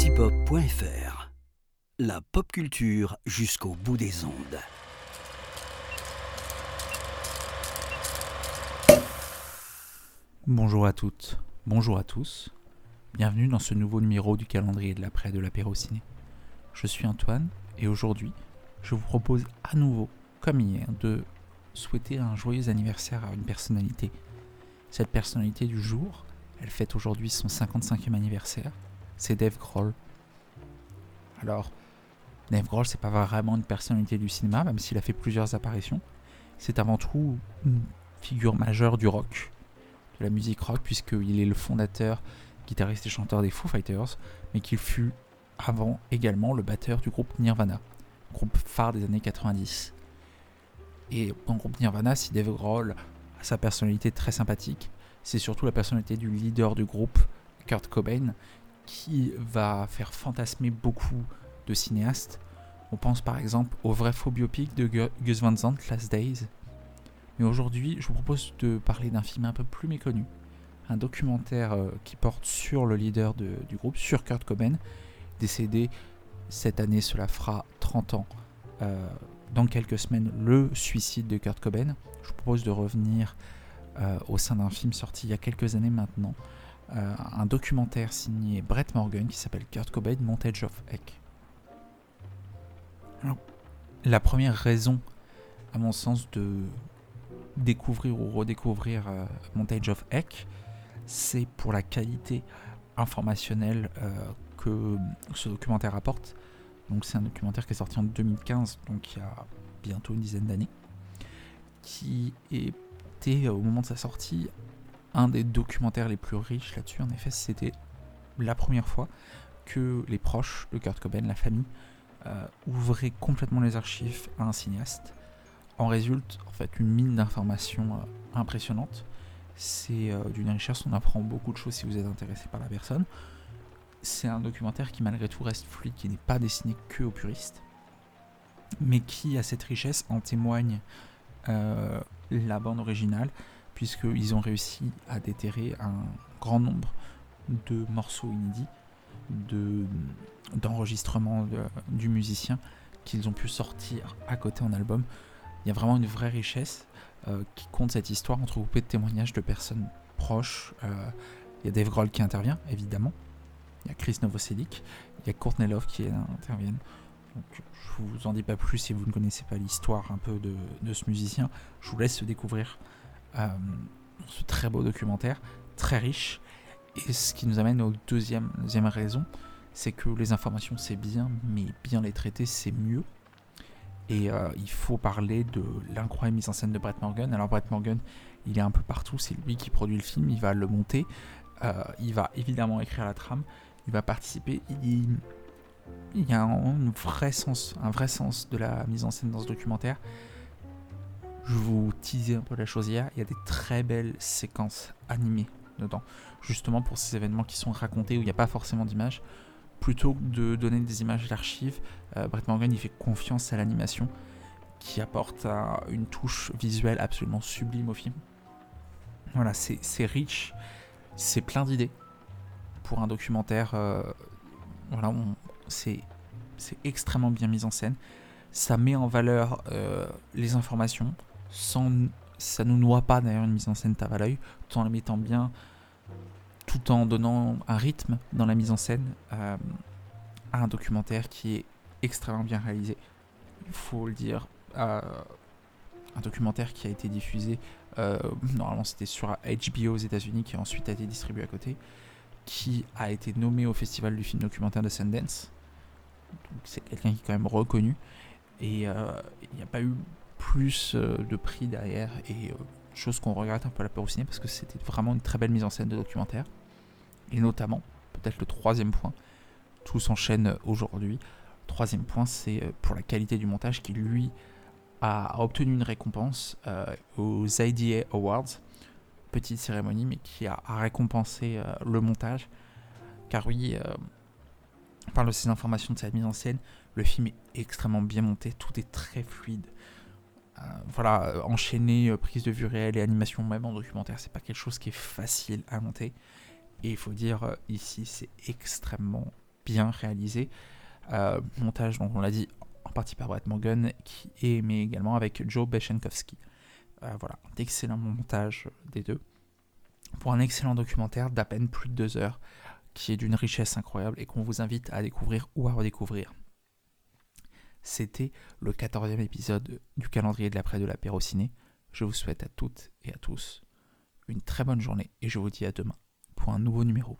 antipop.fr. La pop culture jusqu'au bout des ondes. Bonjour à toutes, bonjour à tous. Bienvenue dans ce nouveau numéro du calendrier de l'après de l'apéro ciné. Je suis Antoine et aujourd'hui, je vous propose à nouveau, comme hier, de souhaiter un joyeux anniversaire à une personnalité. Cette personnalité du jour, elle fête aujourd'hui son 55e anniversaire, c'est Dave Grohl. Alors, Dave Grohl, c'est pas vraiment une personnalité du cinéma, même s'il a fait plusieurs apparitions. C'est avant tout une figure majeure du rock, de la musique rock, puisqu'il est le fondateur, guitariste et chanteur des Foo Fighters, mais qu'il fut avant également le batteur du groupe Nirvana, groupe phare des années 90. Et dans le groupe Nirvana, si Dave Grohl a sa personnalité très sympathique, c'est surtout la personnalité du leader du groupe, Kurt Cobain, qui va faire fantasmer beaucoup de cinéastes. On pense par exemple au vrai faux biopic de Gus Van Sant, Last Days. Mais aujourd'hui, je vous propose de parler d'un film un peu plus méconnu, un documentaire euh, qui porte sur le leader du groupe, sur Kurt Cobain, décédé cette année, cela fera 30 ans. Euh, dans quelques semaines, le suicide de Kurt Cobain. Je vous propose de revenir euh, au sein d'un film sorti il y a quelques années maintenant, euh, un documentaire signé Brett Morgan qui s'appelle Kurt Cobain Montage of Heck. la première raison, à mon sens, de découvrir ou redécouvrir euh, Montage of Heck, c'est pour la qualité informationnelle euh, que ce documentaire apporte. C'est un documentaire qui est sorti en 2015, donc il y a bientôt une dizaine d'années, qui était au moment de sa sortie un des documentaires les plus riches là-dessus. En effet, c'était la première fois que les proches de Kurt Cobain, la famille, euh, ouvraient complètement les archives à un cinéaste. En résulte en fait une mine d'informations euh, impressionnante. C'est euh, d'une richesse, on apprend beaucoup de choses si vous êtes intéressé par la personne. C'est un documentaire qui malgré tout reste fluide, qui n'est pas destiné que aux puristes, mais qui a cette richesse en témoigne la bande originale, puisqu'ils ont réussi à déterrer un grand nombre de morceaux inédits, d'enregistrements du musicien qu'ils ont pu sortir à côté en album. Il y a vraiment une vraie richesse euh, qui compte cette histoire entrecoupée de témoignages de personnes proches. Euh, il y a Dave Grohl qui intervient, évidemment. Il y a Chris Novoselic. Il y a Courtney Love qui intervient. Donc, je vous en dis pas plus si vous ne connaissez pas l'histoire un peu de, de, ce musicien. Je vous laisse découvrir euh, ce très beau documentaire, très riche. Et ce qui nous amène au deuxième, deuxième raison, c'est que les informations c'est bien, mais bien les traiter c'est mieux. Et euh, il faut parler de l'incroyable mise en scène de Brett Morgan. Alors Brett Morgan, il est un peu partout, c'est lui qui produit le film, il va le monter, euh, il va évidemment écrire la trame, il va participer. Il, il y a un, vrai sens, un vrai sens de la mise en scène dans ce documentaire. Je vous teasais un peu la chose hier, il y a des très belles séquences animées dedans, justement pour ces événements qui sont racontés où il n'y a pas forcément d'images. Plutôt que de donner des images d'archives, euh, Brett Morgan fait confiance à l'animation qui apporte une touche visuelle absolument sublime au film. Voilà, c'est riche, c'est plein d'idées pour un documentaire. Euh, voilà, c'est extrêmement bien mis en scène. Ça met en valeur euh, les informations, sans, ça nous noie pas d'ailleurs une mise en scène tape à l'œil, tout en les mettant bien, tout en donnant un rythme dans la mise en scène euh, à un documentaire qui est extrêmement bien réalisé. Il faut le dire, euh, un documentaire qui a été diffusé, euh, normalement c'était sur HBO aux États-Unis, qui ensuite a été distribué à côté, qui a été nommé au festival du film documentaire de Sundance. C'est quelqu'un qui est quand même reconnu. Et il n'y a pas eu plus euh, de prix derrière et euh, chose qu'on regrette un peu la au ciné parce que c'était vraiment une très belle mise en scène de documentaire. Et notamment peut-être le troisième point tout s'enchaîne aujourd'hui. Troisième point c'est euh, pour la qualité du montage qui lui a obtenu une récompense aux IDA Awards. Petite cérémonie mais qui a, récompensé le montage. Car oui par de ces informations de cette mise en scène le film est extrêmement bien monté tout est très fluide voilà, euh, enchaîner euh, prise de vue réelle et animation même en documentaire, c'est pas quelque chose qui est facile à monter. Et il faut dire, ici, c'est extrêmement bien réalisé. Euh, montage, donc on l'a dit, en partie par Brett Morgan, qui est, mais également avec Joe Beshenkowski. Euh, voilà, d'excellents montages des deux. Pour un excellent documentaire d'à peine plus de deux heures, qui est d'une richesse incroyable et qu'on vous invite à découvrir ou à redécouvrir. C'était le 14e épisode du calendrier de l'après de l'apéro ciné. Je vous souhaite à toutes et à tous une très bonne journée et je vous dis à demain pour un nouveau numéro